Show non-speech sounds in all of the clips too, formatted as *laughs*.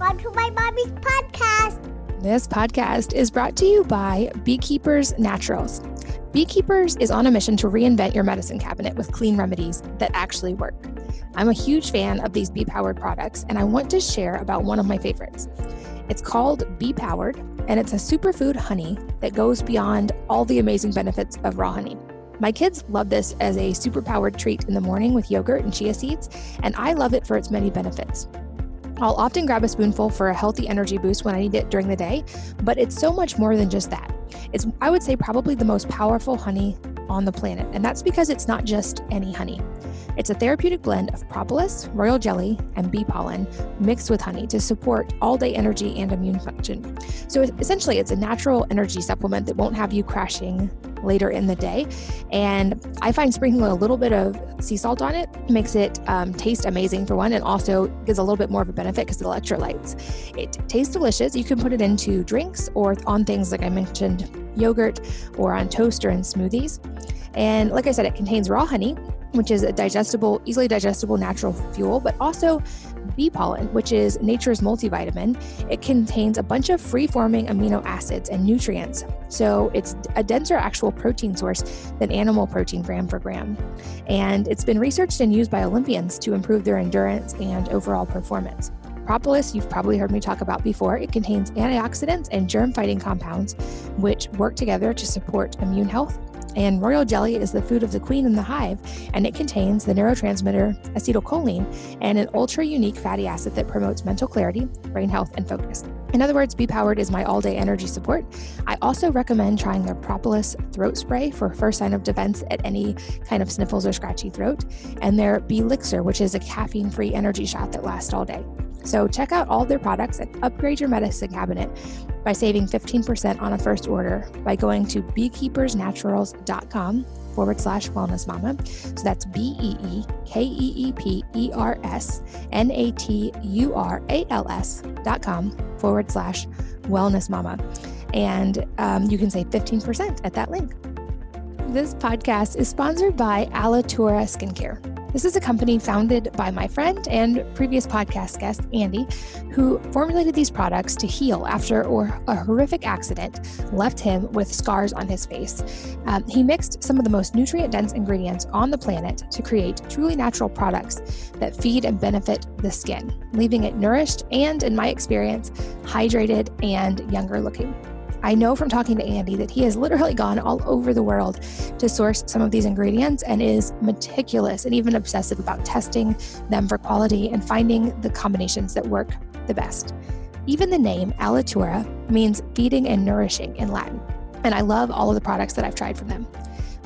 Welcome to my mommy's podcast. This podcast is brought to you by Beekeepers Naturals. Beekeepers is on a mission to reinvent your medicine cabinet with clean remedies that actually work. I'm a huge fan of these bee powered products, and I want to share about one of my favorites. It's called Bee Powered, and it's a superfood honey that goes beyond all the amazing benefits of raw honey. My kids love this as a superpowered treat in the morning with yogurt and chia seeds, and I love it for its many benefits. I'll often grab a spoonful for a healthy energy boost when I need it during the day, but it's so much more than just that. It's, I would say, probably the most powerful honey on the planet, and that's because it's not just any honey. It's a therapeutic blend of propolis, royal jelly, and bee pollen mixed with honey to support all day energy and immune function. So essentially, it's a natural energy supplement that won't have you crashing later in the day. And I find sprinkling a little bit of sea salt on it makes it um, taste amazing for one, and also gives a little bit more of a benefit because of the electrolytes. It tastes delicious. You can put it into drinks or on things like I mentioned, yogurt or on toast or in smoothies. And like I said, it contains raw honey, which is a digestible, easily digestible natural fuel, but also bee pollen, which is nature's multivitamin. It contains a bunch of free forming amino acids and nutrients. So it's a denser actual protein source than animal protein gram for gram. And it's been researched and used by Olympians to improve their endurance and overall performance. Propolis, you've probably heard me talk about before. It contains antioxidants and germ fighting compounds, which work together to support immune health and royal jelly is the food of the queen in the hive, and it contains the neurotransmitter acetylcholine and an ultra unique fatty acid that promotes mental clarity, brain health, and focus. In other words, Bee Powered is my all day energy support. I also recommend trying their Propolis throat spray for first sign of defense at any kind of sniffles or scratchy throat, and their Bee Elixir, which is a caffeine free energy shot that lasts all day. So check out all their products and upgrade your medicine cabinet by saving 15% on a first order by going to beekeepersnaturals.com forward slash wellness mama. So that's B E E K E E P E R S N A T U R A L S dot com forward slash wellness mama. And um, you can save 15% at that link. This podcast is sponsored by Alitura Skincare. This is a company founded by my friend and previous podcast guest, Andy, who formulated these products to heal after a horrific accident left him with scars on his face. Um, he mixed some of the most nutrient dense ingredients on the planet to create truly natural products that feed and benefit the skin, leaving it nourished and, in my experience, hydrated and younger looking. I know from talking to Andy that he has literally gone all over the world to source some of these ingredients and is meticulous and even obsessive about testing them for quality and finding the combinations that work the best. Even the name Alitura means feeding and nourishing in Latin, and I love all of the products that I've tried from them.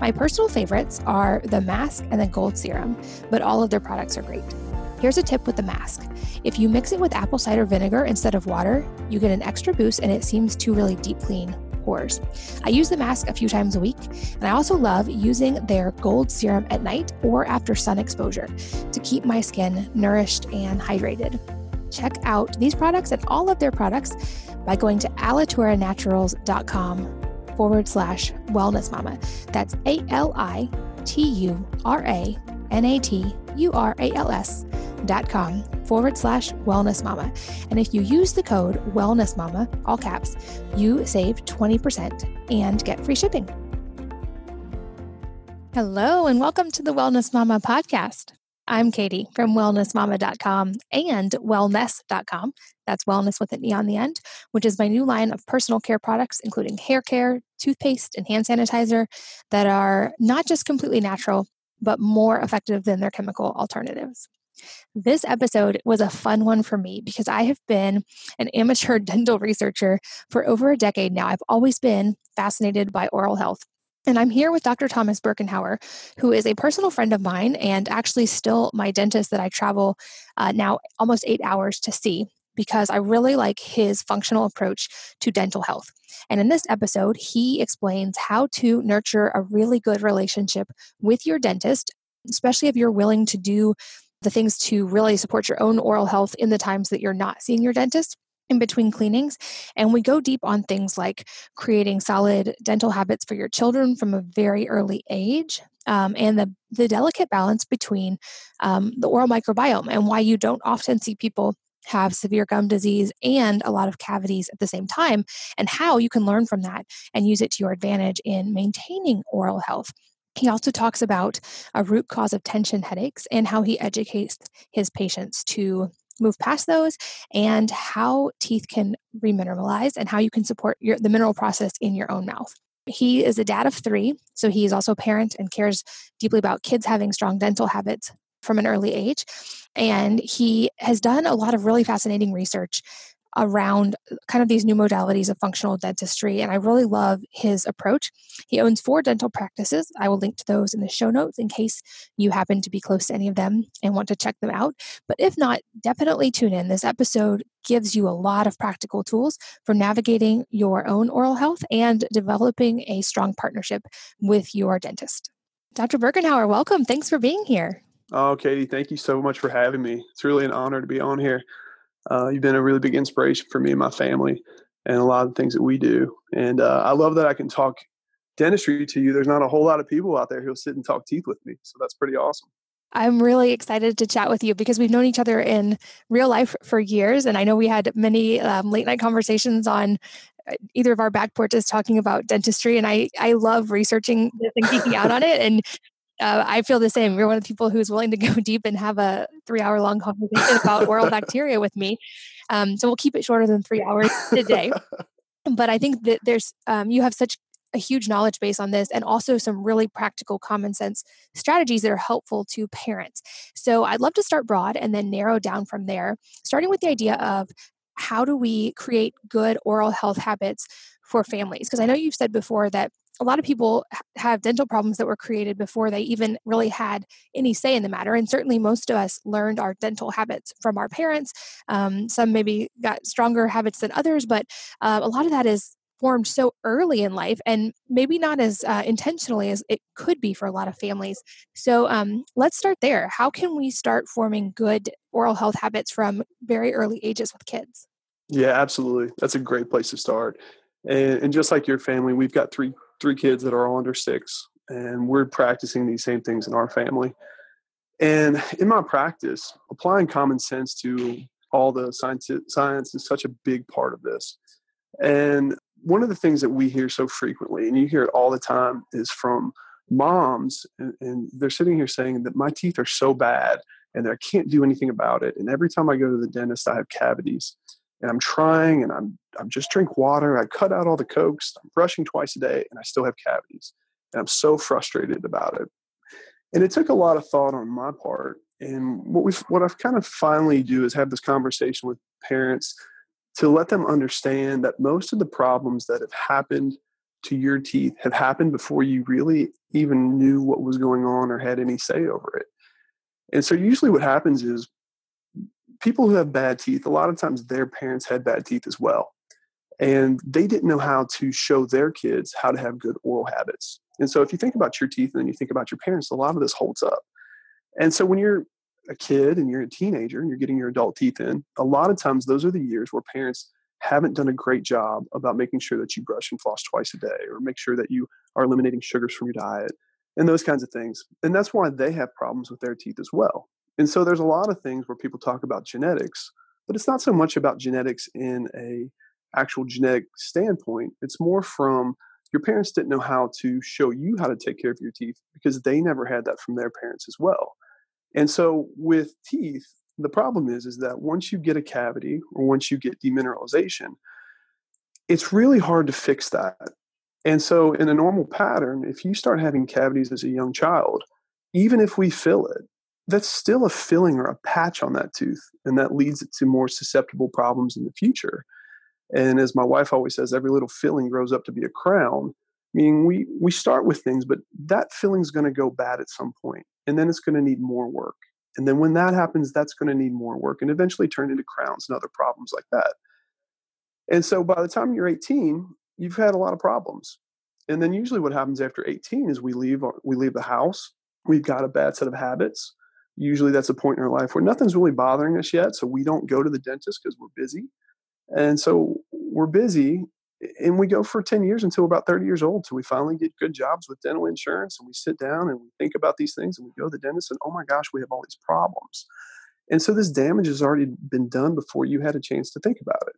My personal favorites are the mask and the gold serum, but all of their products are great. Here's a tip with the mask. If you mix it with apple cider vinegar instead of water, you get an extra boost and it seems to really deep clean pores. I use the mask a few times a week, and I also love using their gold serum at night or after sun exposure to keep my skin nourished and hydrated. Check out these products and all of their products by going to alituranaturals.com forward slash wellness mama. That's A L I T U R A N A T U R A L S com forward slash wellness mama. And if you use the code wellness mama, all caps, you save 20% and get free shipping. Hello, and welcome to the Wellness Mama podcast. I'm Katie from wellnessmama.com and wellnesse.com. That's wellness with an E on the end, which is my new line of personal care products, including hair care, toothpaste, and hand sanitizer that are not just completely natural, but more effective than their chemical alternatives. This episode was a fun one for me because I have been an amateur *laughs* dental researcher for over a decade now. I've always been fascinated by oral health. And I'm here with Dr. Thomas Birkenhauer, who is a personal friend of mine and actually still my dentist that I travel uh, now almost eight hours to see because I really like his functional approach to dental health. And in this episode, he explains how to nurture a really good relationship with your dentist, especially if you're willing to do the things to really support your own oral health in the times that you're not seeing your dentist in between cleanings. And we go deep on things like creating solid dental habits for your children from a very early age. Um, and the, the delicate balance between um, the oral microbiome and why you don't often see people have severe gum disease and a lot of cavities at the same time, and how you can learn from that and use it to your advantage in maintaining oral health. He also talks about a root cause of tension headaches and how he educates his patients to move past those and how teeth can remineralize and how you can support your, the mineral process in your own mouth. He is a dad of three, so he is also a parent and cares deeply about kids having strong dental habits from an early age. And he has done a lot of really fascinating research around uh, kind of these new modalities of functional dentistry. And I really love his approach. He owns four dental practices. I will link to those in the show notes in case you happen to be close to any of them and want to check them out. But if not, definitely tune in. This episode gives you a lot of practical tools for navigating your own oral health and developing a strong partnership with your dentist. Dr. Birkenhauer, welcome. Thanks for being here. Oh, Katie, thank you so much for having me. It's really an honor to be on here. Uh, you've been a really big inspiration for me and my family and a lot of things that we do. And uh, I love that I can talk dentistry to you. There's not a whole lot of people out there who'll sit and talk teeth with me. So that's pretty awesome. I'm really excited to chat with you because we've known each other in real life for years. And I know we had many um, late night conversations on uh, either of our back porches talking about dentistry. And I, I love researching this and geeking out on it. And uh, I feel the same. You're one of the people who's willing to go *laughs* deep and have a three hour long conversation about oral *laughs* bacteria with me. Um, so we'll keep it shorter than three hours today. but I think that there's, um, you have such a huge knowledge base on this and also some really practical common sense strategies that are helpful to parents. So I'd love to start broad and then narrow down from there, starting with the idea of how do we create good oral health habits for families? Because I know you've said before that a lot of people have dental problems that were created before they even really had any say in the matter. And certainly, most of us learned our dental habits from our parents. Um, some maybe got stronger habits than others, but uh, a lot of that is formed so early in life and maybe not as uh, intentionally as it could be for a lot of families. So um, let's start there. How can we start forming good oral health habits from very early ages with kids? Yeah, absolutely. That's a great place to start. And, and just like your family, we've got three three kids that are all under six, and we're practicing these same things in our family. And in my practice, applying common sense to all the science, science is such a big part of this. And one of the things that we hear so frequently, and you hear it all the time, is from moms, and, and they're sitting here saying that my teeth are so bad and I can't do anything about it. And every time I go to the dentist, I have cavities and I'm trying and I'm I'm just drink water. I cut out all the cokes. I'm brushing twice a day and I still have cavities. And I'm so frustrated about it. And it took a lot of thought on my part. And what we what I've kind of finally do is have this conversation with parents to let them understand that most of the problems that have happened to your teeth have happened before you really even knew what was going on or had any say over it. And so usually what happens is people who have bad teeth, a lot of times their parents had bad teeth as well. And they didn't know how to show their kids how to have good oral habits. And so if you think about your teeth and then you think about your parents, a lot of this holds up. And so when you're a kid and you're a teenager and you're getting your adult teeth in, a lot of times those are the years where parents haven't done a great job about making sure that you brush and floss twice a day or make sure that you are eliminating sugars from your diet and those kinds of things. And that's why they have problems with their teeth as well. And so there's a lot of things where people talk about genetics, but it's not so much about genetics in a actual genetic standpoint. It's more from your parents didn't know how to show you how to take care of your teeth because they never had that from their parents as well. And so with teeth, the problem is is that once you get a cavity or once you get demineralization, it's really hard to fix that. And so in a normal pattern, if you start having cavities as a young child, even if we fill it, that's still a filling or a patch on that tooth, and that leads it to more susceptible problems in the future. And as my wife always says, every little filling grows up to be a crown. Meaning we we start with things, but that filling is going to go bad at some point, and then it's going to need more work. And then when that happens, that's going to need more work, and eventually turn into crowns and other problems like that. And so by the time you're 18, you've had a lot of problems. And then usually what happens after 18 is we leave we leave the house. We've got a bad set of habits usually that's a point in our life where nothing's really bothering us yet. So we don't go to the dentist because we're busy. And so we're busy and we go for 10 years until about 30 years old. So we finally get good jobs with dental insurance and we sit down and we think about these things and we go to the dentist and oh my gosh, we have all these problems. And so this damage has already been done before you had a chance to think about it.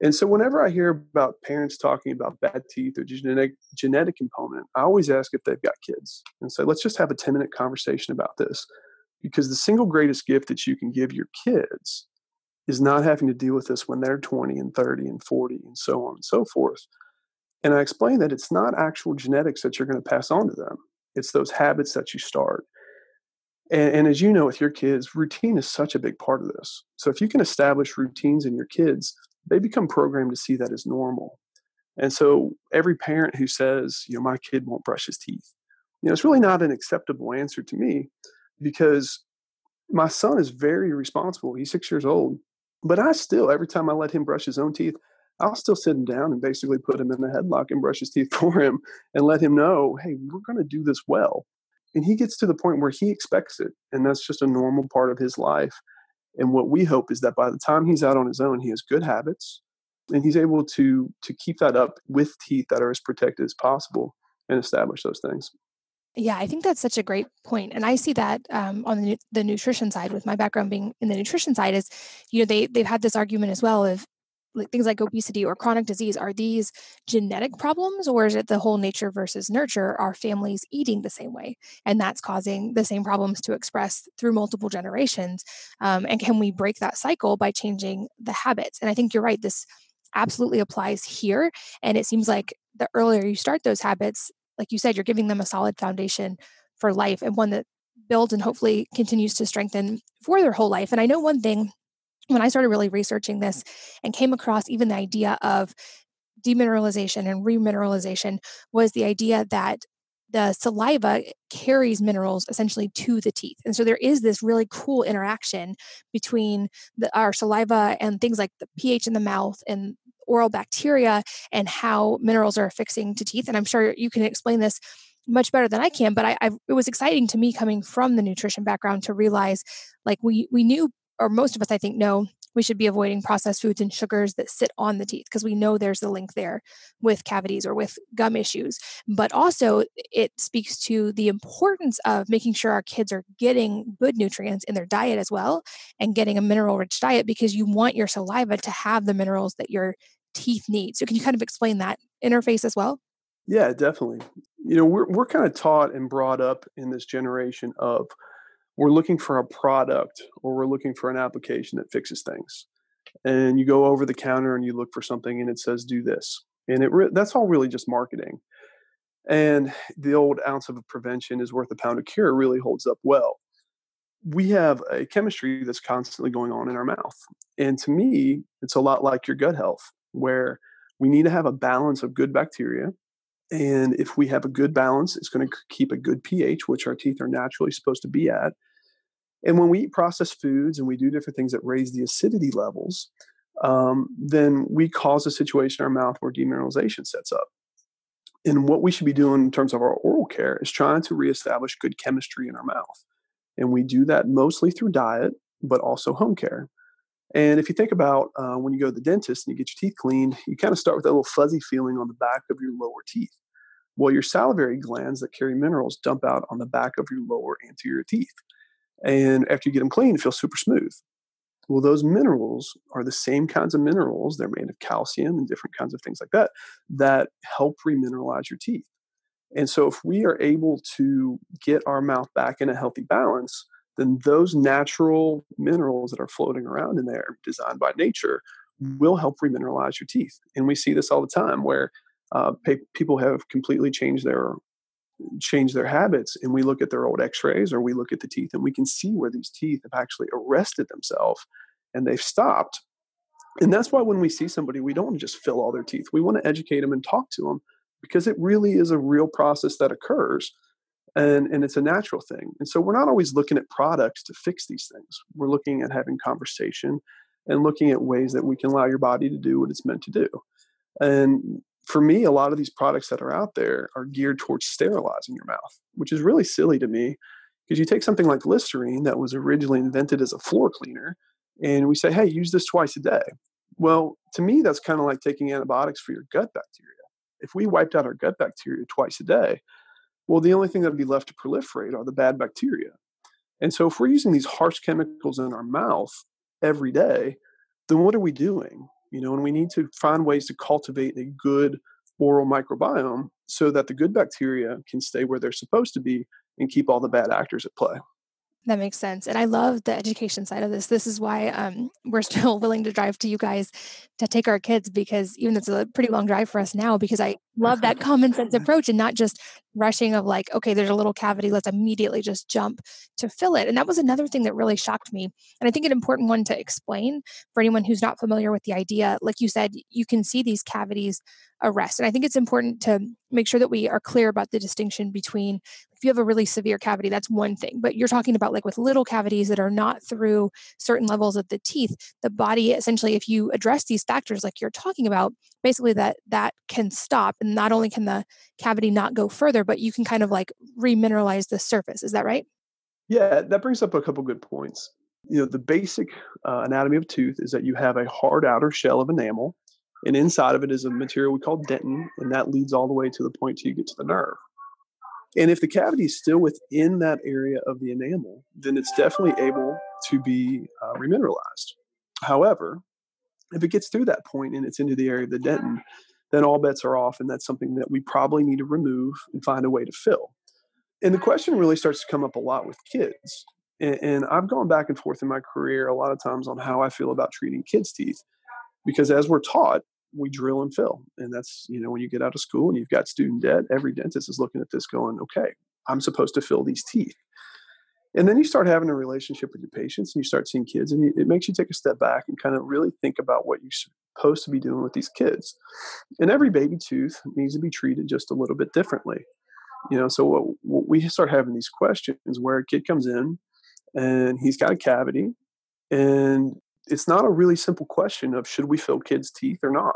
And so whenever I hear about parents talking about bad teeth or genetic genetic component, I always ask if they've got kids and say, let's just have a 10 minute conversation about this. Because the single greatest gift that you can give your kids is not having to deal with this when they're 20 and 30 and 40 and so on and so forth. And I explain that it's not actual genetics that you're going to pass on to them. It's those habits that you start. And, and, as you know, with your kids, routine is such a big part of this. So if you can establish routines in your kids, they become programmed to see that as normal. And so every parent who says, you know, my kid won't brush his teeth, you know, it's really not an acceptable answer to me because my son is very responsible. He's six years old. But I still, every time I let him brush his own teeth, I'll still sit him down and basically put him in the headlock and brush his teeth *laughs* for him and let him know, hey, we're going to do this well. And he gets to the point where he expects it. And that's just a normal part of his life. And what we hope is that by the time he's out on his own, he has good habits and he's able to to keep that up with teeth that are as protected as possible and establish those things. Yeah, I think that's such a great point, and I see that um, on the, the nutrition side. With my background being in the nutrition side, is you know they they've had this argument as well of like things like obesity or chronic disease. Are these genetic problems or is it the whole nature versus nurture? Are families eating the same way? And that's causing the same problems to express through multiple generations. Um, and can we break that cycle by changing the habits? And i think you're right this absolutely applies here and it seems like the earlier you start those habits like you said, you're giving them a solid foundation for life and one that builds and hopefully continues to strengthen for their whole life. And I know one thing when I started really researching this and came across even the idea of demineralization and remineralization was the idea that the saliva carries minerals essentially to the teeth. And so there is this really cool interaction between the, our saliva and things like the pH in the mouth and oral bacteria and how minerals are affixing to teeth. And I'm sure you can explain this much better than I can, but I, I, it was exciting to me coming from the nutrition background to realize like we we knew or most of us I think know we should be avoiding processed foods and sugars that sit on the teeth because we know there's a link there with cavities or with gum issues. But also, it speaks to the importance of making sure our kids are getting good nutrients in their diet as well and getting a mineral rich diet because you want your saliva to have the minerals that your teeth need. So, can you kind of explain that interface as well? Yeah, definitely. You know, we're, we're kind of taught and brought up in this generation of we're looking for a product or we're looking for an application that fixes things. And you go over the counter and you look for something and it says do this. And it re- that's all really just marketing. And the old ounce of prevention is worth a pound of cure really holds up well. We have a chemistry that's constantly going on in our mouth. And to me, it's a lot like your gut health, where we need to have a balance of good bacteria. And if we have a good balance, it's going to keep a good pH, which our teeth are naturally supposed to be at. And when we eat processed foods and we do different things that raise the acidity levels, um, then we cause a situation in our mouth where demineralization sets up. And what we should be doing in terms of our oral care is trying to reestablish good chemistry in our mouth. And we do that mostly through diet, but also home care. And if you think about uh, when you go to the dentist and you get your teeth cleaned, you kind of start with that little fuzzy feeling on the back of your lower teeth. Well, your salivary glands that carry minerals dump out on the back of your lower anterior teeth. And after you get them cleaned, it feels super smooth. Well, those minerals are the same kinds of minerals. They're made of calcium and different kinds of things like that that help remineralize your teeth. And so, if we are able to get our mouth back in a healthy balance, then those natural minerals that are floating around in there, designed by nature, will help remineralize your teeth. And we see this all the time where uh, people have completely changed their change their habits and we look at their old x-rays or we look at the teeth and we can see where these teeth have actually arrested themselves and they've stopped and that's why when we see somebody we don't want to just fill all their teeth we want to educate them and talk to them because it really is a real process that occurs and, and it's a natural thing and so we're not always looking at products to fix these things we're looking at having conversation and looking at ways that we can allow your body to do what it's meant to do and for me, a lot of these products that are out there are geared towards sterilizing your mouth, which is really silly to me because you take something like Listerine that was originally invented as a floor cleaner and we say, hey, use this twice a day. Well, to me, that's kind of like taking antibiotics for your gut bacteria. If we wiped out our gut bacteria twice a day, well, the only thing that would be left to proliferate are the bad bacteria. And so, if we're using these harsh chemicals in our mouth every day, then what are we doing? You know, and we need to find ways to cultivate a good oral microbiome so that the good bacteria can stay where they're supposed to be and keep all the bad actors at play. That makes sense. And I love the education side of this. This is why um, we're *laughs* still willing to drive to you guys to take our kids because even though it's a pretty long drive for us now, because I love that common sense approach and not just rushing of like, okay, there's a little cavity, let's immediately just jump to fill it. And that was another thing that really shocked me. And I think an important one to explain for anyone who's not familiar with the idea. Like you said, you can see these cavities arrest. And I think it's important to make sure that we are clear about the distinction between if you have a really severe cavity, that's one thing. But you're talking about like with little cavities that are not through certain levels of the teeth, the body essentially, if you address these factors like you're talking about, basically that that can stop. Not only can the cavity not go further, but you can kind of like remineralize the surface. Is that right? Yeah, that brings up a couple good points. You know, the basic uh, anatomy of tooth is that you have a hard outer shell of enamel and inside of it is a material we call dentin, and that leads all the way to the point till you get to the nerve. And if the cavity is still within that area of the enamel, then it's definitely able to be uh, remineralized. However, if it gets through that point and it's into the area of the dentin, then all bets are off, and that's something that we probably need to remove and find a way to fill. And the question really starts to come up a lot with kids. And, and I've gone back and forth in my career a lot of times on how I feel about treating kids' teeth because as we're taught we drill and fill and that's you know when you get out of school and you've got student debt every dentist is looking at this going okay i'm supposed to fill these teeth and then you start having a relationship with your patients and you start seeing kids and it makes you take a step back and kind of really think about what you're supposed to be doing with these kids and every baby tooth needs to be treated just a little bit differently you know so what, what we start having these questions where a kid comes in and he's got a cavity and it's not a really simple question of should we fill kids' teeth or not.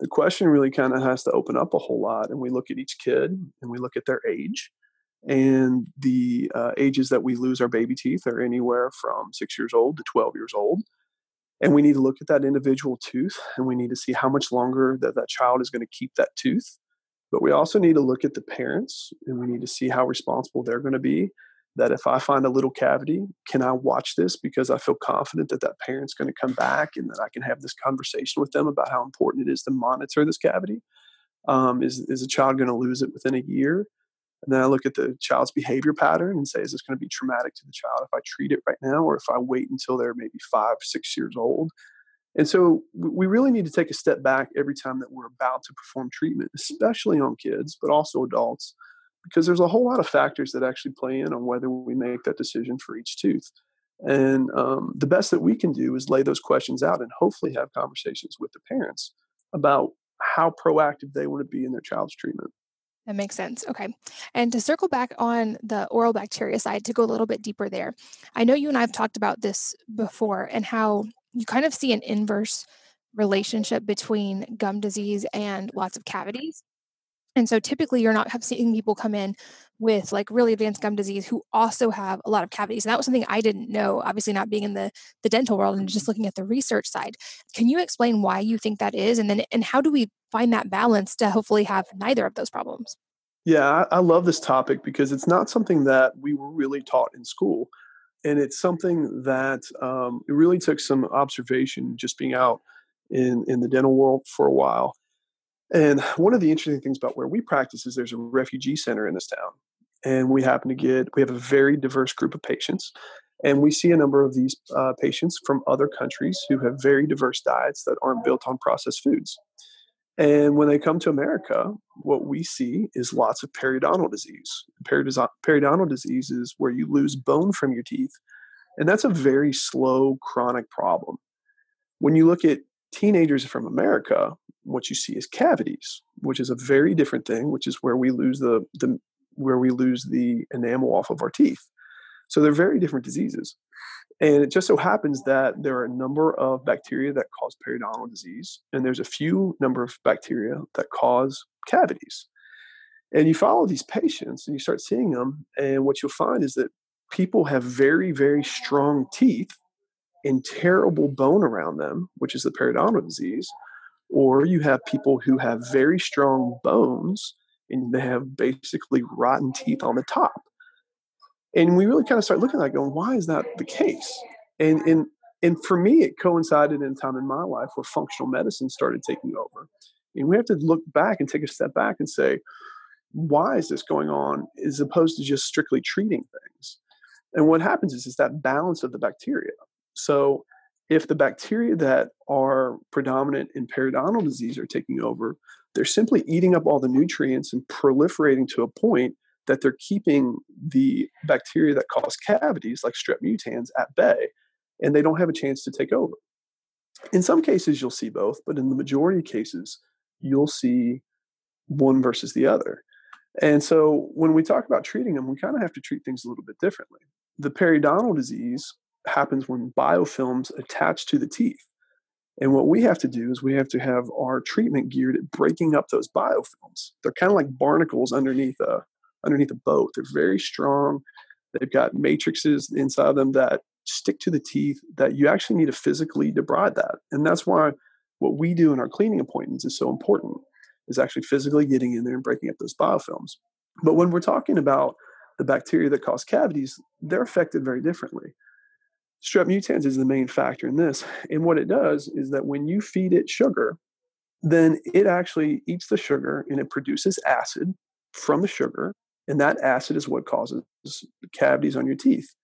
The question really kind of has to open up a whole lot, and we look at each kid and we look at their age. And the uh, ages that we lose our baby teeth are anywhere from six years old to 12 years old. And we need to look at that individual tooth and we need to see how much longer that that child is going to keep that tooth. But we also need to look at the parents and we need to see how responsible they're going to be that if I find a little cavity, can I watch this because I feel confident that that parent's going to come back and that I can have this conversation with them about how important it is to monitor this cavity? Um, is is a child going to lose it within a year? And then I look at the child's behavior pattern and say, is this going to be traumatic to the child if I treat it right now, or if I wait until they're maybe five, six years old? And so we really need to take a step back every time that we're about to perform treatment, especially on kids, but also adults, because there's a whole lot of factors that actually play in on whether we make that decision for each tooth. And um, the best that we can do is lay those questions out and hopefully have conversations with the parents about how proactive they want to be in their child's treatment. That makes sense. Okay. And to circle back on the oral bacteria side, to go a little bit deeper there, I know you and I have talked about this before and how you kind of see an inverse relationship between gum disease and lots of cavities. And so typically you're not seeing people come in with like really advanced gum disease who also have a lot of cavities. And that was something I didn't know, obviously not being in the, the dental world and just looking at the research side. Can you explain why you think that is? And then and how do we find that balance to hopefully have neither of those problems? Yeah, I, I love this topic because it's not something that we were really taught in school. And it's something that um, it really took some observation just being out in, in the dental world for a while and one of the interesting things about where we practice is there's a refugee center in this town. And we happen to get, we have a very diverse group of patients. And we see a number of these uh, patients from other countries who have very diverse diets that aren't built on processed foods. And when they come to America, what we see is lots of periodontal disease. Periodontal disease is where you lose bone from your teeth. And that's a very slow, chronic problem. When you look at teenagers from America, what you see is cavities, which is a very different thing, which is where we lose the, the where we lose the enamel off of our teeth. So they're very different diseases. And it just so happens that there are a number of bacteria that cause periodontal disease, and there's a few number of bacteria that cause cavities. And you follow these patients and you start seeing them, and what you'll find is that people have very, very strong teeth and terrible bone around them, which is the periodontal disease, or you have people who have very strong bones and they have basically rotten teeth on the top. And we really kind of start looking at that going, why is that the case? And, and, and for me, it coincided in time in my life where functional medicine started taking over. And we have to look back and take a step back and say, why is this going on as opposed to just strictly treating things? And what happens is, is that balance of the bacteria. So if the bacteria that are predominant in periodontal disease are taking over, they're simply eating up all the nutrients and proliferating to a point that they're keeping the bacteria that cause cavities, like strep mutans, at bay, and they don't have a chance to take over. In some cases, you'll see both, but in the majority of cases, you'll see one versus the other. And so when we talk about treating them, we kind of have to treat things a little bit differently. The periodontal disease happens when biofilms attach to the teeth. And what we have to do is we have to have our treatment geared at breaking up those biofilms. They're kind of like barnacles underneath a underneath a boat. They're very strong. They've got matrices inside of them that stick to the teeth that you actually need to physically debride that. And that's why what we do in our cleaning appointments is so important is actually physically getting in there and breaking up those biofilms. But when we're talking about the bacteria that cause cavities, they're affected very differently. Strep mutans is the main factor in this. And what it does is that when you feed it sugar, then it actually eats the sugar and it produces acid from the sugar. And that acid is what causes cavities on your teeth.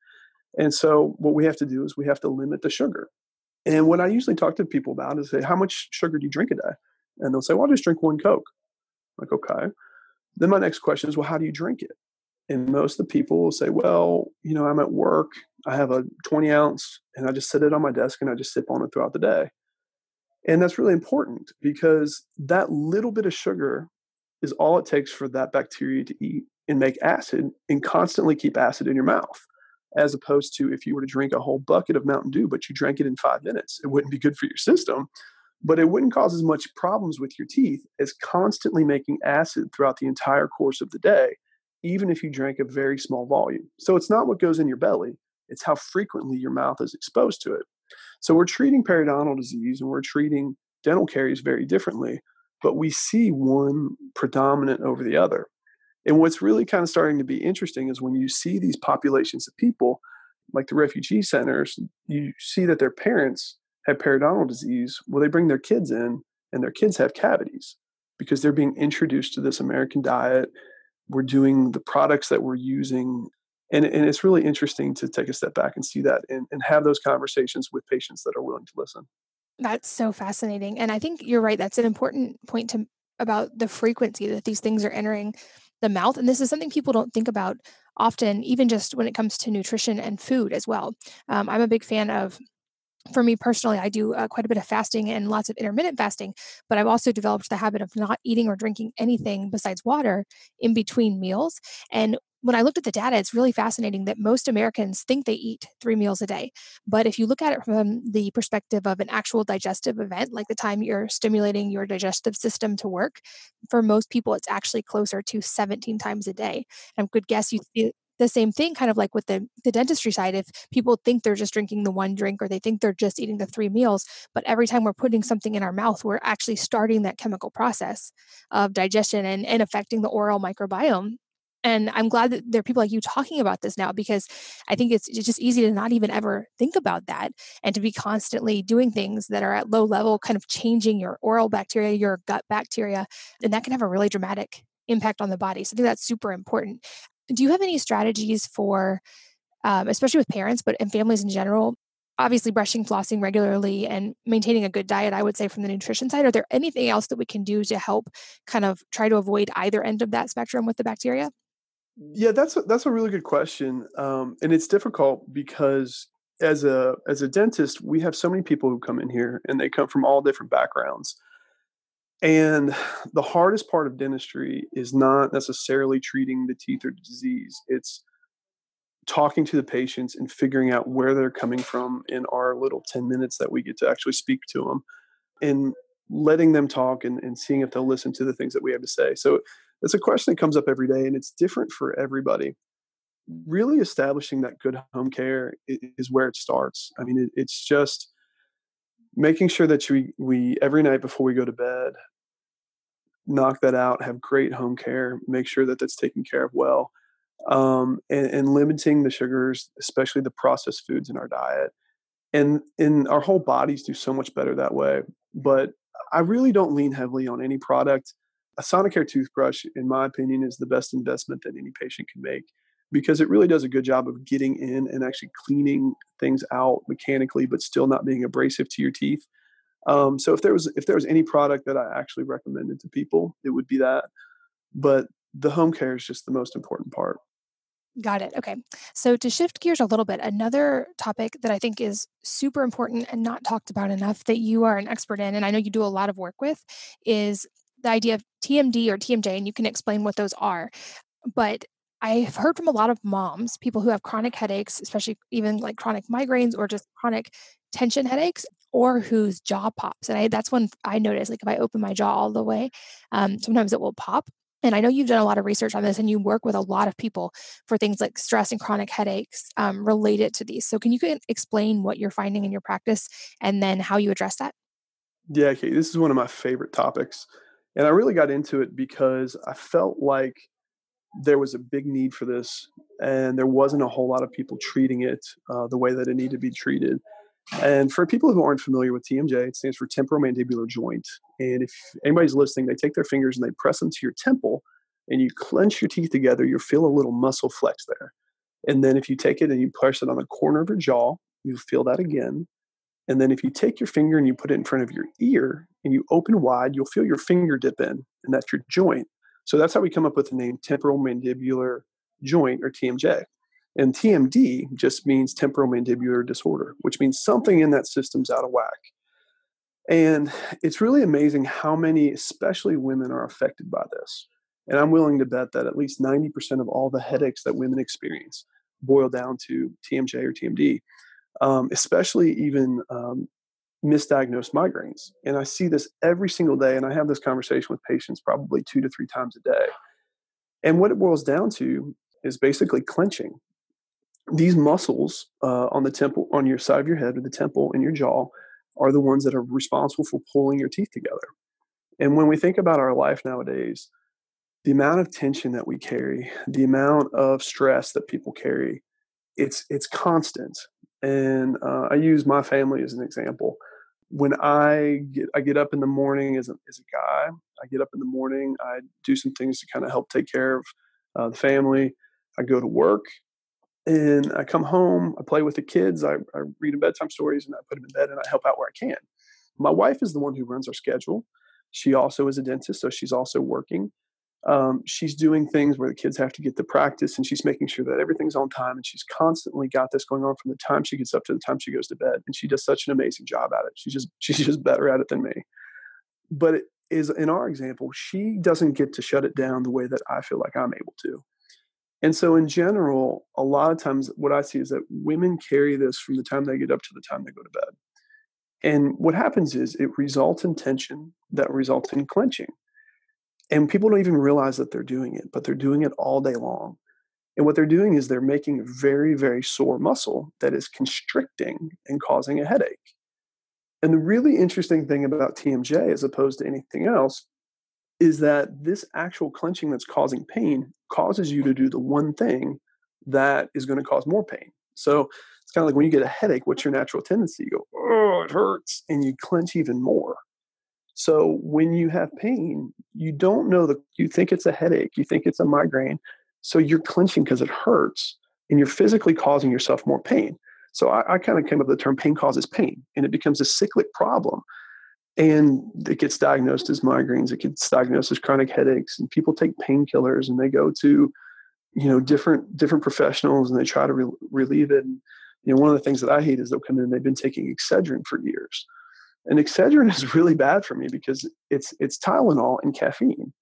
And so what we have to do is we have to limit the sugar. And what I usually talk to people about is say, how much sugar do you drink a day? And they'll say, well, I'll just drink one Coke. I'm like, okay. Then my next question is, well, how do you drink it? And most of the people will say, well, you know, I'm at work. I have a 20 ounce and I just sit it on my desk and I just sip on it throughout the day. And that's really important because that little bit of sugar is all it takes for that bacteria to eat and make acid and constantly keep acid in your mouth. As opposed to if you were to drink a whole bucket of Mountain Dew, but you drank it in five minutes, it wouldn't be good for your system but it wouldn't cause as much problems with your teeth as constantly making acid throughout the entire course of the day, even if you drank a very small volume. So it's not what goes in your belly, it's how frequently your mouth is exposed to it. So we're treating periodontal disease and we're treating dental caries very differently, but we see one predominant over the other. And what's really kind of starting to be interesting is when you see these populations of people, like the refugee centers, you see that their parents have periodontal disease, well, they bring their kids in and their kids have cavities because they're being introduced to this American diet. We're doing the products that we're using. And, and it's really interesting to take a step back and see that and, and have those conversations with patients that are willing to listen. That's so fascinating. And I think you're right. That's an important point to about the frequency that these things are entering the mouth. And this is something people don't think about often, even just when it comes to nutrition and food as well. Um, I'm a big fan of for me personally, I do uh, quite a bit of fasting and lots of intermittent fasting, but I've also developed the habit of not eating or drinking anything besides water in between meals. And when I looked at the data, it's really fascinating that most Americans think they eat three meals a day. But if you look at it from the perspective of an actual digestive event, like the time you're stimulating your digestive system to work, for most people, it's actually closer to 17 times a day. And I could guess you the same thing kind of like with the, the dentistry side if people think they're just drinking the one drink or they think they're just eating the three meals but every time we're putting something in our mouth we're actually starting that chemical process of digestion and, and affecting the oral microbiome and i'm glad that there are people like you talking about this now because i think it's, it's just easy to not even ever think about that and to be constantly doing things that are at low level kind of changing your oral bacteria your gut bacteria and that can have a really dramatic impact on the body. So I think that's super important do you have any strategies for um, especially with parents but and families in general obviously brushing flossing regularly and maintaining a good diet i would say from the nutrition side? Are there anything else that we can do to help kind of try to avoid either end of that spectrum with the bacteria? Yeah that's a, that's a really good question um, and it's difficult because as a as a dentist we have so many people who come in here and they come from all different backgrounds and the hardest part of dentistry is not necessarily treating the teeth or the disease. It's talking to the patients and figuring out where they're coming from in our little 10 minutes that we get to actually speak to them and letting them talk and, and seeing if they'll listen to the things that we have to say. So it's a question that comes up every day and it's different for everybody. Really establishing that good home care is where it starts. I mean, it, it's just making sure that we, we every night before we go to bed knock that out have great home care make sure that that's taken care of well um, and, and limiting the sugars, especially the processed foods in our diet. And in our whole bodies do so much better that way. But I really don't lean heavily on any product. A Sonicare toothbrush, in my opinion, is the best investment that any patient can make because it really does a good job of getting in and actually cleaning things out mechanically, but still not being abrasive to your teeth. Um, so if there was if there was any product that I actually recommended to people, it would be that. But the home care is just the most important part. Got it. Okay. So to shift gears a little bit, another topic that I think is super important and not talked about enough that you are an expert in, and I know you do a lot of work with, is the idea of TMD or TMJ, and you can explain what those are. But I've heard from a lot of moms, people who have chronic headaches, especially even like chronic migraines or just chronic tension headaches, or whose jaw pops. And I, that's when I notice, like if I open my jaw all the way, um, sometimes it will pop. And I know you've done a lot of research on this and you work with a lot of people for things like stress and chronic headaches um, related to these. So, can you explain what you're finding in your practice and then how you address that? Yeah, Kate, this is one of my favorite topics. And I really got into it because I felt like there was a big need for this and there wasn't a whole lot of people treating it uh, the way that it needed to be treated. And for people who aren't familiar with TMJ, it stands for temporomandibular joint. And if anybody's listening, they take their fingers and they press them to your temple and you clench your teeth together, you'll feel a little muscle flex there. And then if you take it and you press it on the corner of your jaw, you'll feel that again. And then if you take your finger and you put it in front of your ear and you open wide, you'll feel your finger dip in, and that's your joint. So that's how we come up with the name temporal mandibular joint or TMJ. And TMD just means temporal mandibular disorder, which means something in that system's out of whack. And it's really amazing how many, especially women, are affected by this. And I'm willing to bet that at least 90% of all the headaches that women experience boil down to TMJ or TMD, um, especially even um, misdiagnosed migraines. And I see this every single day, and I have this conversation with patients probably two to three times a day. And what it boils down to is basically clenching these muscles uh, on the temple, on your side of your head or the temple in your jaw, are the ones that are responsible for pulling your teeth together. And when we think about our life nowadays, the amount of tension that we carry, the amount of stress that people carry, it's it's constant. And uh, I use my family as an example. When I get I get up in the morning as a as a guy, I get up in the morning. I do some things to kind of help take care of uh, the family. I go to work and I come home, I play with the kids, I, I read them bedtime stories, and I put them in bed and I help out where I can. My wife is the one who runs our schedule. She also is a dentist, so she's also working. Um, she's doing things where the kids have to get to practice, and she's making sure that everything's on time. And she's constantly got this going on from the time she gets up to the time she goes to bed. And she does such an amazing job at it. She's just *laughs* she's just better at it than me. But it is in our example, she doesn't get to shut it down the way that I feel like I'm able to. And so, in general, a lot of times what I see is that women carry this from the time they get up to the time they go to bed. And what happens is it results in tension that results in clenching. And people don't even realize that they're doing it, but they're doing it all day long. And what they're doing is they're making a very, very sore muscle that is constricting and causing a headache. And the really interesting thing about TMJ, as opposed to anything else, is that this actual clenching that's causing pain causes you to do mm-hmm. the one thing that is going to cause more pain. So it's kind of like when you get a headache, what's your natural tendency? You go, oh, it hurts, and you clench even more. So when you have pain, you don't know that you think it's a headache, you think it's a migraine. So you're clenching because it hurts, and you're physically causing yourself more pain. So I, I kind of came up with the term pain causes pain, and it becomes a cyclic problem and it gets diagnosed as migraines it gets diagnosed as chronic headaches and people take painkillers and they go to you know different different professionals and they try to re- relieve it and you know one of the things that i hate is they'll come in and they've been taking excedrin for years and excedrin *laughs* is really bad for me because it's it's tylenol and caffeine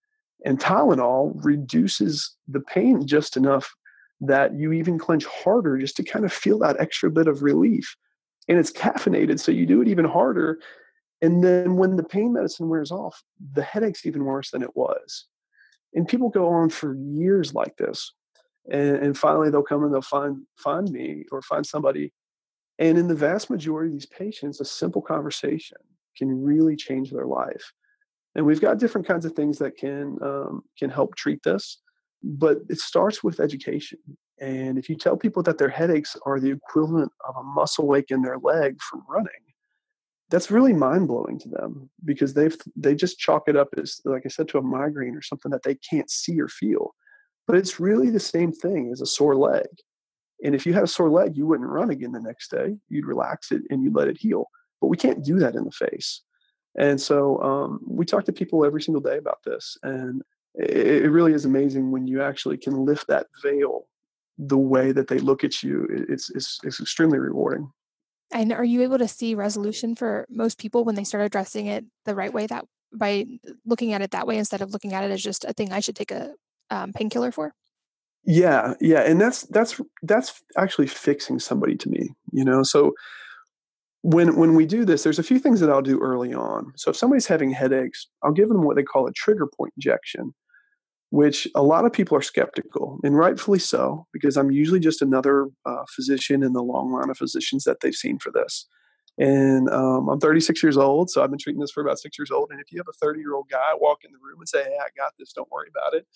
and tylenol reduces the pain just enough that you even clench harder just to kind of feel that extra bit of relief and it's caffeinated so you do it even harder and then when the pain medicine wears off, the headache's even worse than it was. And people go on for years like this. And, and finally they'll come and they'll find find me or find somebody. And in the vast majority of these patients, a simple conversation can really change their life. And we've got different kinds of things that can um, can help treat this. but it starts with education. And if you tell people that their headaches are the equivalent of a muscle ache in their leg from running, that's really mind blowing to them because they've they just chalk it up as like I said to a migraine or something that they can't see or feel. But it's really the same thing as a sore leg. And if you had a sore leg, you wouldn't run again the next day. You'd relax it and you'd let it heal. But we can't do that in the face. And so um, we talk to people every single day about this. And it, it really is amazing when you actually can lift that veil the way that they look at you. It's, it's, it's extremely rewarding. And are you able to see resolution for most people when they start addressing it the right way that by looking at it that way instead of looking at it as just a thing I should take a um, painkiller for? Yeah, yeah, and that's that's that's actually fixing somebody to me, you know. So when when we do this, there's a few things that I'll do early on. So if somebody's having headaches, I'll give them what they call a trigger point injection, which a lot of people are skeptical, and rightfully so, because I'm usually just another uh, physician in the long line of physicians that they've seen for this. And um, I'm 36 years old, so I've been treating this for about six years old. And if you have a 30 year old guy walk in the room and say, "Hey, I got this. Don't worry about it,"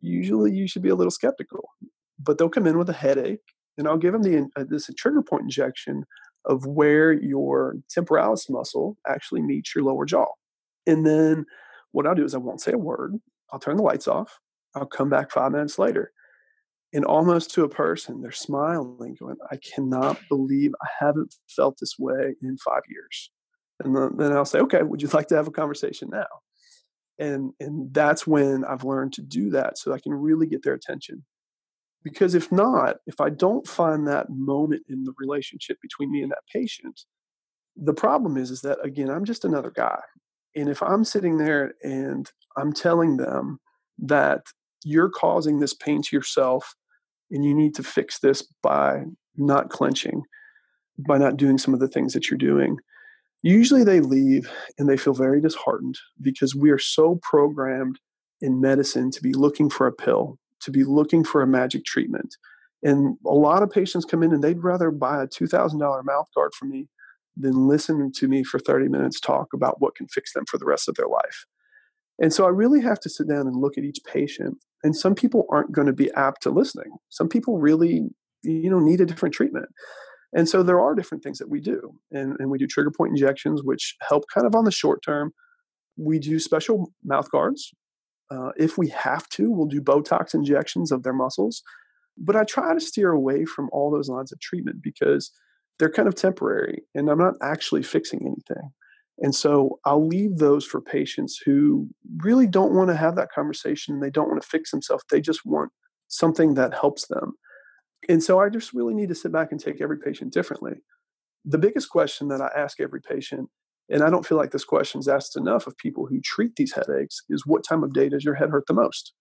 usually you should be a little skeptical. But they'll come in with a headache, and I'll give them the uh, this trigger point injection of where your temporalis muscle actually meets your lower jaw. And then what I'll do is I won't say a word. I'll turn the lights off. I'll come back five minutes later. And almost to a person, they're smiling, going, I cannot believe I haven't felt this way in five years. And then I'll say, okay, would you like to have a conversation now? And and that's when i've learned to do that so i can really get their attention. Because if not if i don't find that moment in the relationship between me and that patient the problem is is that again i'm just another guy. And if i'm sitting there and i'm telling them that you're causing this pain to yourself and you need to fix this by not clenching by not doing some of the things that you're doing usually they leave and they feel very disheartened because we are so programmed in medicine to be looking for a pill, to be looking for a magic treatment. And a lot of patients come in and they'd rather buy a $2,000 mouth guard from me than listen to me for 30 minutes talk about what can fix them for the rest of their life. And so I really have to sit down and look at each patient. And some people aren't going to be apt to listening. Some people really, you know, need a different treatment. And so there are different things that we do. And, and we do trigger point injections, which help kind of on the short term. We do special mouth guards. Uh, if we have to, we'll do Botox injections of their muscles. But I try to steer away from all those lines of treatment because they're kind of temporary and I'm not actually fixing anything. And so I'll leave those for patients who really don't want to have that conversation. They don't want to fix themselves. They just want something that helps them. And so I just really need to sit back and take every patient differently. The biggest question that I ask every patient, and I don't feel like this question is asked enough of people who treat these headaches, is what time of day does your head hurt the most?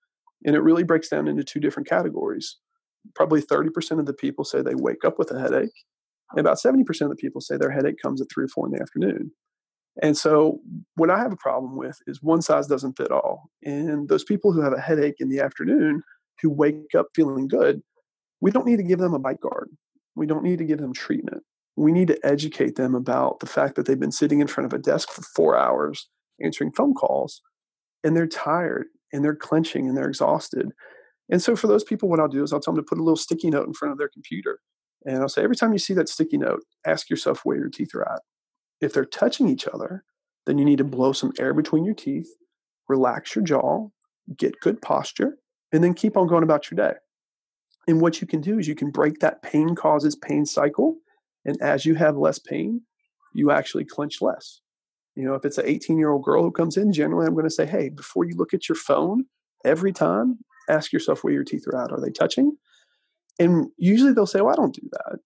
And it really breaks down into two different categories. Probably 30% of the people say they wake up with a headache, and about 70% of the people say their headache comes at three or four in the afternoon. And so, what I have a problem with is one size doesn't fit all. And those people who have a headache in the afternoon who wake up feeling good we don't need to give them a bite guard. We don't need to give them treatment. We need to educate them about the fact that they've been sitting in front of a desk for four hours answering phone calls and they're tired and they're clenching and they're exhausted. And so for those people, what I'll do is I'll tell them to put a little sticky note in front of their computer. And I'll say, every time you see that sticky note, ask yourself where your teeth are at. If they're touching each other, then you need to blow some air between your teeth, relax your jaw, get good posture, and then keep on going about your day. And what you can do is you can break that pain causes pain cycle. And as you have less pain, you actually clench less. You know, if it's an 18 year old girl who comes in, generally I'm going to say, hey, before you look at your phone every time, ask yourself where your teeth are at. Are they touching? And usually they'll say, well, I don't do that.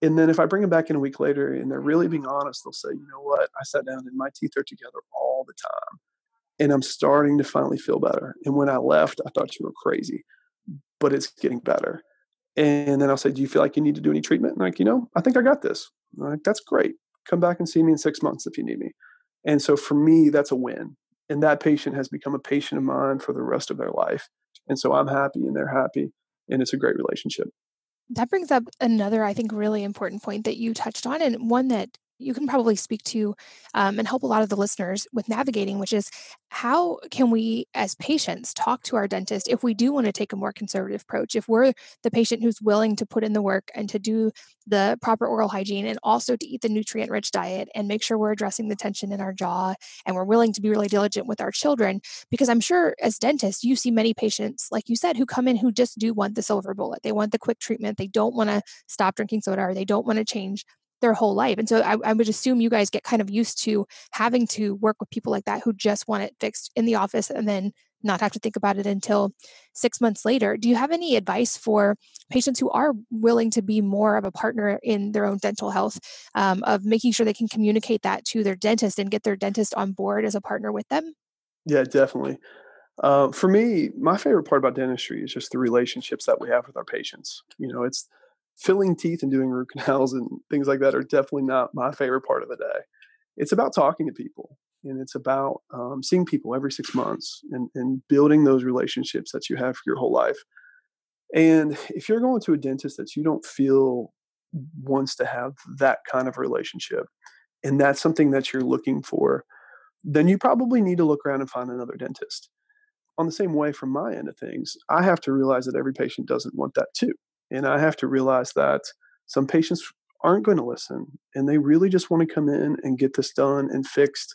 And then if I bring them back in a week later and they're really being honest, they'll say, you know what? I sat down and my teeth are together all the time. And I'm starting to finally feel better. And when I left, I thought you were crazy but it's getting better. And then I'll say, Do you feel like you need to do any treatment? And like, you know, I think I got this. Like, that's great. Come back and see me in six months if you need me. And so for me, that's a win. And that patient has become a patient of mine for the rest of their life. And so I'm happy and they're happy. And it's a great relationship. That brings up another, I think, really important point that you touched on, and one that you can probably speak to um, and help a lot of the listeners with navigating, which is how can we, as patients, talk to our dentist if we do want to take a more conservative approach? If we're the patient who's willing to put in the work and to do the proper oral hygiene and also to eat the nutrient rich diet and make sure we're addressing the tension in our jaw and we're willing to be really diligent with our children, because I'm sure as dentists, you see many patients, like you said, who come in who just do want the silver bullet. They want the quick treatment. They don't want to stop drinking soda or they don't want to change their whole life. And so I, I, would assume you guys get kind of used to having to work with people like that who just want it fixed in the office and then not have to think about it until six months later. Do you have any advice for patients who are willing to be more of a partner in their own dental health, um, of making sure they can communicate that to their dentist and get their dentist on board as a partner with them? Yeah, definitely. Uh, for me, my favorite part about dentistry is just the relationships that we have with our patients. You know, it's filling teeth and doing root *laughs* canals and things like that are definitely not my favorite part of the day. It's about talking to people and it's about um, seeing people every six months and, and building those relationships that you have for your whole life. And if you're going to a dentist that you don't feel wants to have that kind of relationship, and that's something that you're looking for, then you probably need to look around and find another dentist. On the same way, from my end of things, I have to realize that every patient doesn't want that too. And I have to realize that some patients aren't going to listen and they really just want to come in and get this done and fixed.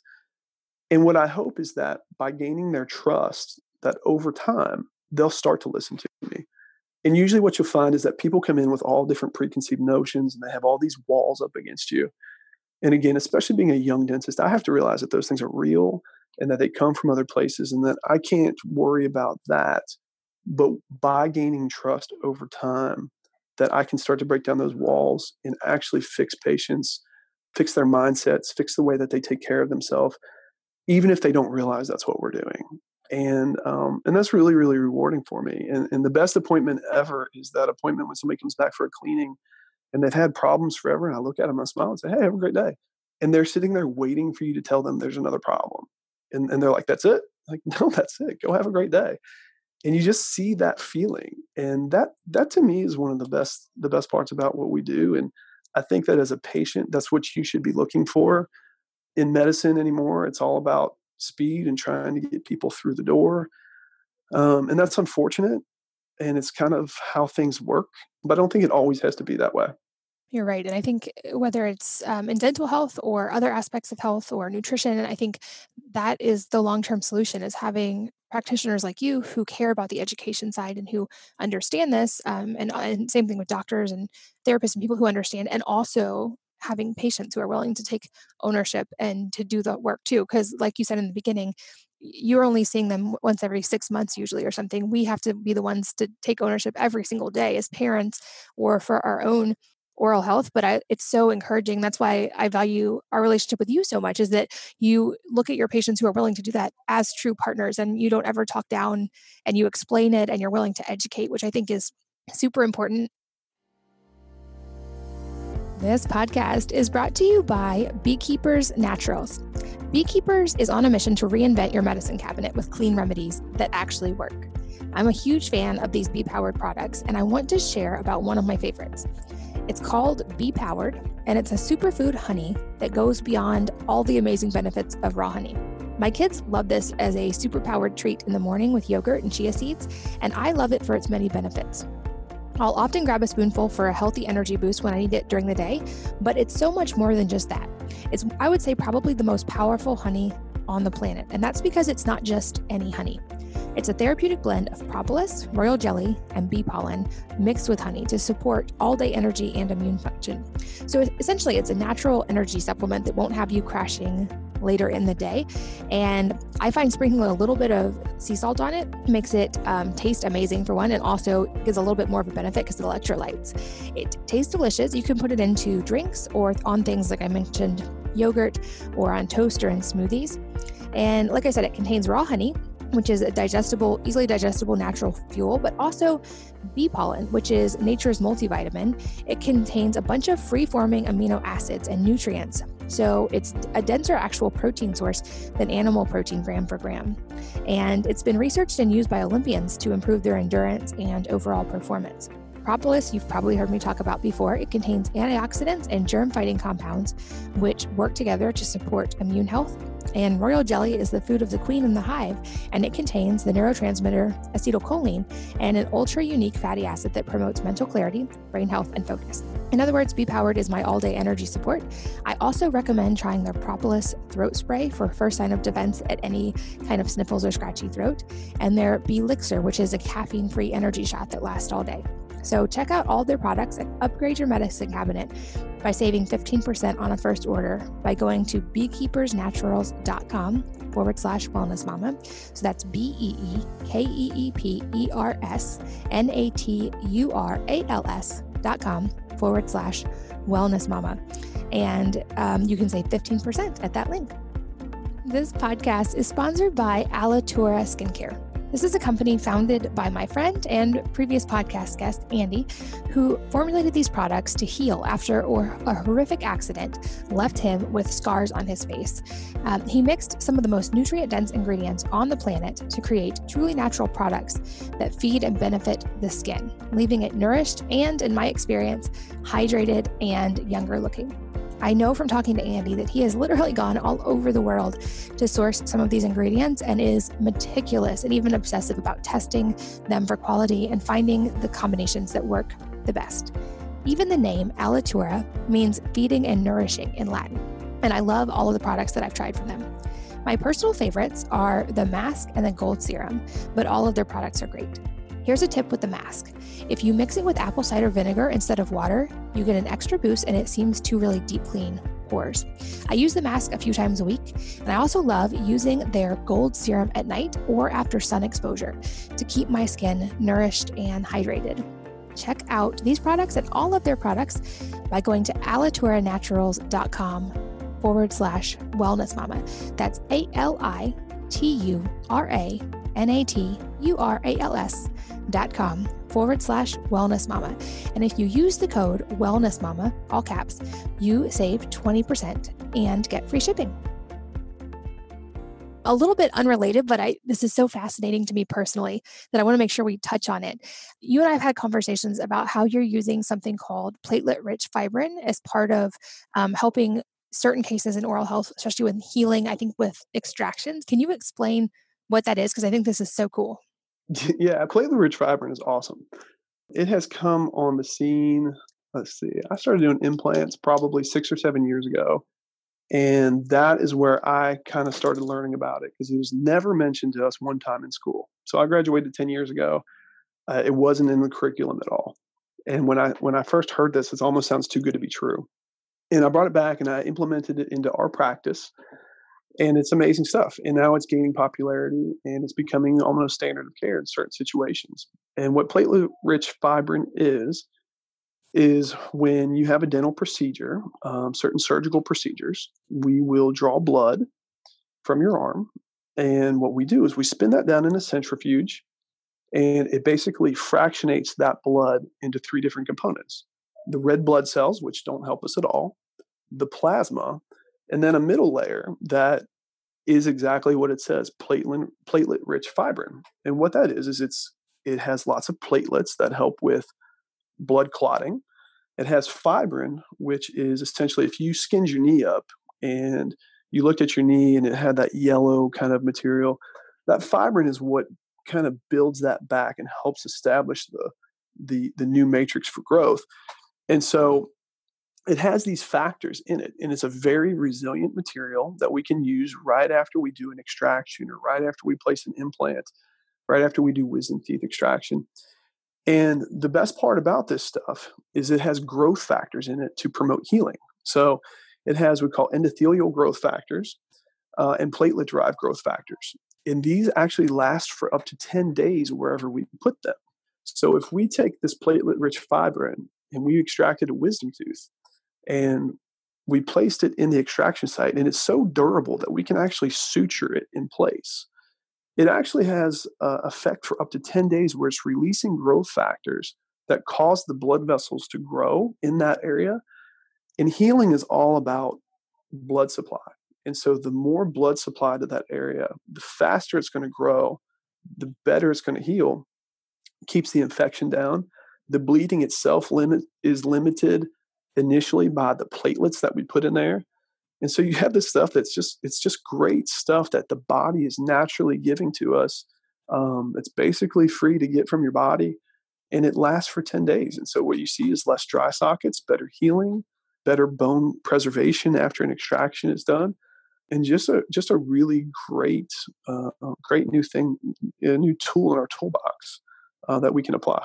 And what I hope is that by gaining their trust, that over time they'll start to listen to me. And usually what you'll find is that people come in with all different preconceived notions and they have all these walls up against you. And again, especially being a young dentist, I have to realize that those things are real and that they come from other places and that I can't worry about that but by gaining trust over time, that I can start to break down those walls and actually fix patients, fix their mindsets, fix the way that they take care of themselves, even if they don't realize that's what we're doing. And um, and that's really really rewarding for me. And, and the best appointment ever is that appointment when somebody comes back for a cleaning, and they've had problems forever. And I look at them, I smile, and say, "Hey, have a great day." And they're sitting there waiting for you to tell them there's another problem. And, and they're like, "That's it." Like, *laughs* no, that's it. Go have a great day and you just see that feeling and that that to me is one of the best the best parts about what we do and i think that as a patient that's what you should be looking for in medicine anymore. It's all about speed and trying to get people through the door um, and that's unfortunate and it's kind of how things work but i don't think it always has to be that way you're right. And I think eh, whether it's um, in dental health or other aspects of health or nutrition, I think that is the long term solution is having practitioners like you who care about the education side and who understand this. Um, and, uh, and same thing with doctors and therapists and people who understand, and also having patients who are willing to take ownership and to do the work too. Because, like you said in the beginning, you're only seeing them once every six months usually or something we have to be the ones to take ownership every single day as parents or for our own oral health but I, it's so encouraging that's why i value our relationship with you so much is that you look at your patients who are willing to do that as true partners and you don't ever talk down and you explain it and you're willing to educate which i think is super important this podcast is brought to you by Beekeepers Naturals. Beekeepers is on a mission to reinvent your medicine cabinet with clean remedies that actually work. I'm a huge fan of these bee powered products, and I want to share about one of my favorites. It's called Bee Powered, and it's a superfood honey that goes beyond all the amazing benefits of raw honey. My kids love this as a superpowered treat in the morning with yogurt and chia seeds, and I love it for its many benefits. I'll often grab a spoonful for a healthy energy boost when I need it during the day, but it's so much more than just that. It's, I would say, probably the most powerful honey on the planet, and that's because it's not just any honey. It's a therapeutic blend of propolis, royal jelly, and bee pollen mixed with honey to support all day energy and immune function. So essentially, it's a natural energy supplement that won't have you crashing later in the day. And I find sprinkling a little bit of sea salt on it makes it um, taste amazing for one, and also gives a little bit more of a benefit because of the electrolytes. It tastes delicious. You can put it into drinks or on things like I mentioned, yogurt or on toast or in smoothies. And like I said, it contains raw honey, which is a digestible, easily digestible natural fuel, but also bee pollen, which is nature's multivitamin. It contains a bunch of free forming amino acids and nutrients. So it's a denser actual protein source than animal protein gram for gram. And it's been researched and used by Olympians to improve their endurance and overall performance. Propolis, you've probably heard me talk about before. It contains antioxidants and germ fighting compounds, which work together to support immune health. And royal jelly is the food of the queen in the hive, and it contains the neurotransmitter acetylcholine and an ultra unique fatty acid that promotes mental clarity, brain health, and focus. In other words, Bee Powered is my all day energy support. I also recommend trying their Propolis throat spray for first sign of defense at any kind of sniffles or scratchy throat, and their Belixir, which is a caffeine free energy shot that lasts all day. So check out all their products and upgrade your medicine cabinet by saving 15% on a first order by going to beekeepersnaturals.com forward slash wellness mama. So that's B E E K E E P E R S N A T U R A L S dot com forward slash wellness mama. And um, you can save 15% at that link. This podcast is sponsored by Alitura Skincare. This is a company founded by my friend and previous podcast guest, Andy, who formulated these products to heal after a horrific accident left him with scars on his face. Um, he mixed some of the most nutrient dense ingredients on the planet to create truly natural products that feed and benefit the skin, leaving it nourished and, in my experience, hydrated and younger looking. I know from talking to Andy that he has literally gone all over the world to source some of these ingredients and is meticulous and even obsessive about testing them for quality and finding the combinations that work the best. Even the name Alitura means feeding and nourishing in Latin, and I love all of the products that I've tried from them. My personal favorites are the mask and the gold serum, but all of their products are great. Here's a tip with the mask. If you mix it with apple cider vinegar instead of water, you get an extra boost and it seems to really deep clean pores. I use the mask a few times a week, and I also love using their gold serum at night or after sun exposure to keep my skin nourished and hydrated. Check out these products and all of their products by going to alituranaturals.com forward slash wellness mama. That's A L I T U R A N A T U R A L S dot com forward slash wellness mama. And if you use the code wellness mama, all caps, you save 20% and get free shipping. A little bit unrelated, but I this is so fascinating to me personally that I want to make sure we touch on it. You and I have had conversations about how you're using something called platelet-rich fibrin as part of um, helping certain cases in oral health, especially with healing. I think with extractions. Can you explain what that is? Because I think this is so cool. *laughs* Yeah, platelet rich fibrin is awesome. It has come on the scene. Let's see, I started doing implants probably six or seven years ago. And that is where I kind of started learning about it because it was never mentioned to us one time in school. So I graduated 10 years ago. Uh, it wasn't in the curriculum at all. And when I when I first heard this, it almost sounds too good to be true. And I brought it back and I implemented it into our practice and it's amazing stuff. And now it's gaining popularity and it's becoming almost standard of care in certain situations. And what platelet rich fibrin is, is when you have a dental procedure, um, certain surgical procedures, we will draw blood from your arm. And what we do is we spin that down in a centrifuge and it basically fractionates that blood into three different components the red blood cells, which don't help us at all, the plasma, and then a middle layer that is exactly what it says platelet platelet rich fibrin and what that is is it's it has lots of platelets that help with blood clotting. It has fibrin which is essentially if you skinned your knee up and you looked at your knee and it had that yellow kind of material that fibrin is what kind of builds that back and helps establish the the the new matrix for growth. And so it has these factors in it and it's a very resilient material that we can use right after we do an extraction or right after we place an implant right after we do wisdom teeth extraction. And the best part about this stuff is it has growth factors in it to promote healing. So it has what we call endothelial growth factors uh, and platelet derived growth factors. And these actually last for up to 10 days wherever we put them. So if we take this platelet rich fibrin and we extracted a wisdom tooth and we placed it in the extraction site and it's so durable that we can actually suture it in place. It actually has uh, effect for up to 10 days where it's releasing growth factors that cause the blood vessels to grow in that area and healing is all about blood supply. And so the more blood supply to that area the faster it's going to grow the better it's going to heal keeps the infection down. The bleeding itself limit is limited initially by the platelets that we put in there. And so you have this stuff that's just it's just great stuff that the body is naturally giving to us. Um, it's basically free to get from your body, and it lasts for ten days. And so what you see is less dry sockets, better healing, better bone preservation after an extraction is done, and just a just a really great uh, great new thing, a new tool in our toolbox uh, that we can apply.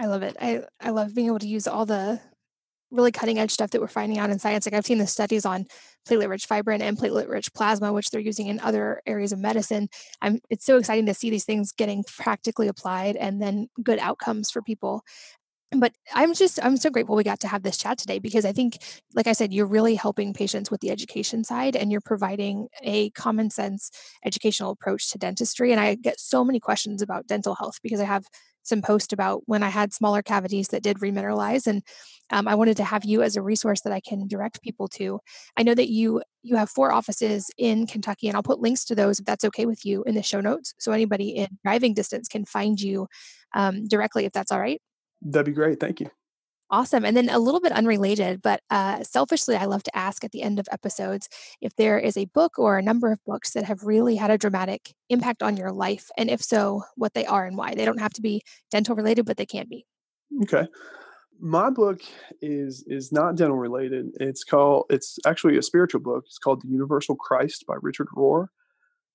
I love it. I I love being able to use all the really cutting edge stuff that we're finding out in science. Like I've seen the studies on platelet rich fibrin and platelet rich plasma, which they're using in other areas of medicine. I'm it's so exciting to see these things getting practically applied and then good outcomes for people. But I'm just I'm so grateful we got to have this chat today because I think, like I said, you're really helping patients with the education side and you're providing a common sense educational approach to dentistry. And I get so many questions about dental health because I have some post about when I had smaller cavities that did remineralize, and um, I wanted to have you as a resource that I can direct people to. I know that you you have four offices in Kentucky, and I'll put links to those if that's okay with you in the show notes, so anybody in driving distance can find you um, directly if that's all right. That'd be great. Thank you. Awesome. And then a little bit unrelated, but uh, selfishly, I love to ask at the end of episodes if there is a book or a number of books that have really had a dramatic impact on your life. And if so, what they are and why. They don't have to be dental related, but they can be. Okay. My book is is not dental related. It's called it's actually a spiritual book. It's called The Universal Christ by Richard Rohr.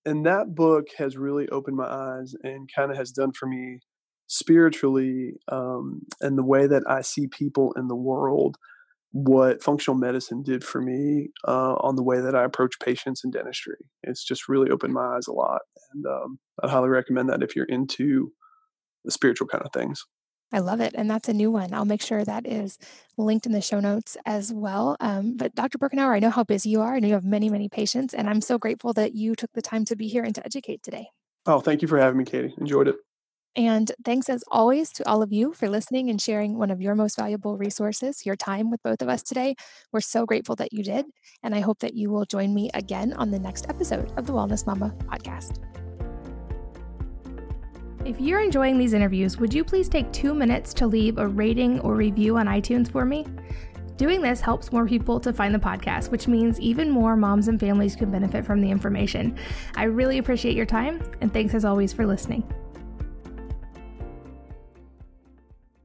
And that book has really opened my eyes and kind of has done for me spiritually um, and the way that I see people in the world, what functional medicine did for me uh, on the way that I approach patients in dentistry. It's just really opened my eyes a lot. And um, I'd highly recommend that if you're into the spiritual kind of things. I love it. And that's a new one. I'll make sure that is linked in the show notes as well. Um, but Dr. Birkenhauer, I know how busy you are. I know you have many, many patients. And I'm so grateful that you took the time to be here and to educate today. Oh, thank you for having me, Katie. Enjoyed it. And thanks as always to all of you for listening and sharing one of your most valuable resources, your time with both of us today. We're so grateful that you did. And I hope that you will join me again on the next episode of the Wellness Mama podcast. If you're enjoying these interviews, would you please take two minutes to leave a rating or review on iTunes for me? Doing this helps more people to find the podcast, which means even more moms and families can benefit from the information. I really appreciate your time, and thanks as always for listening.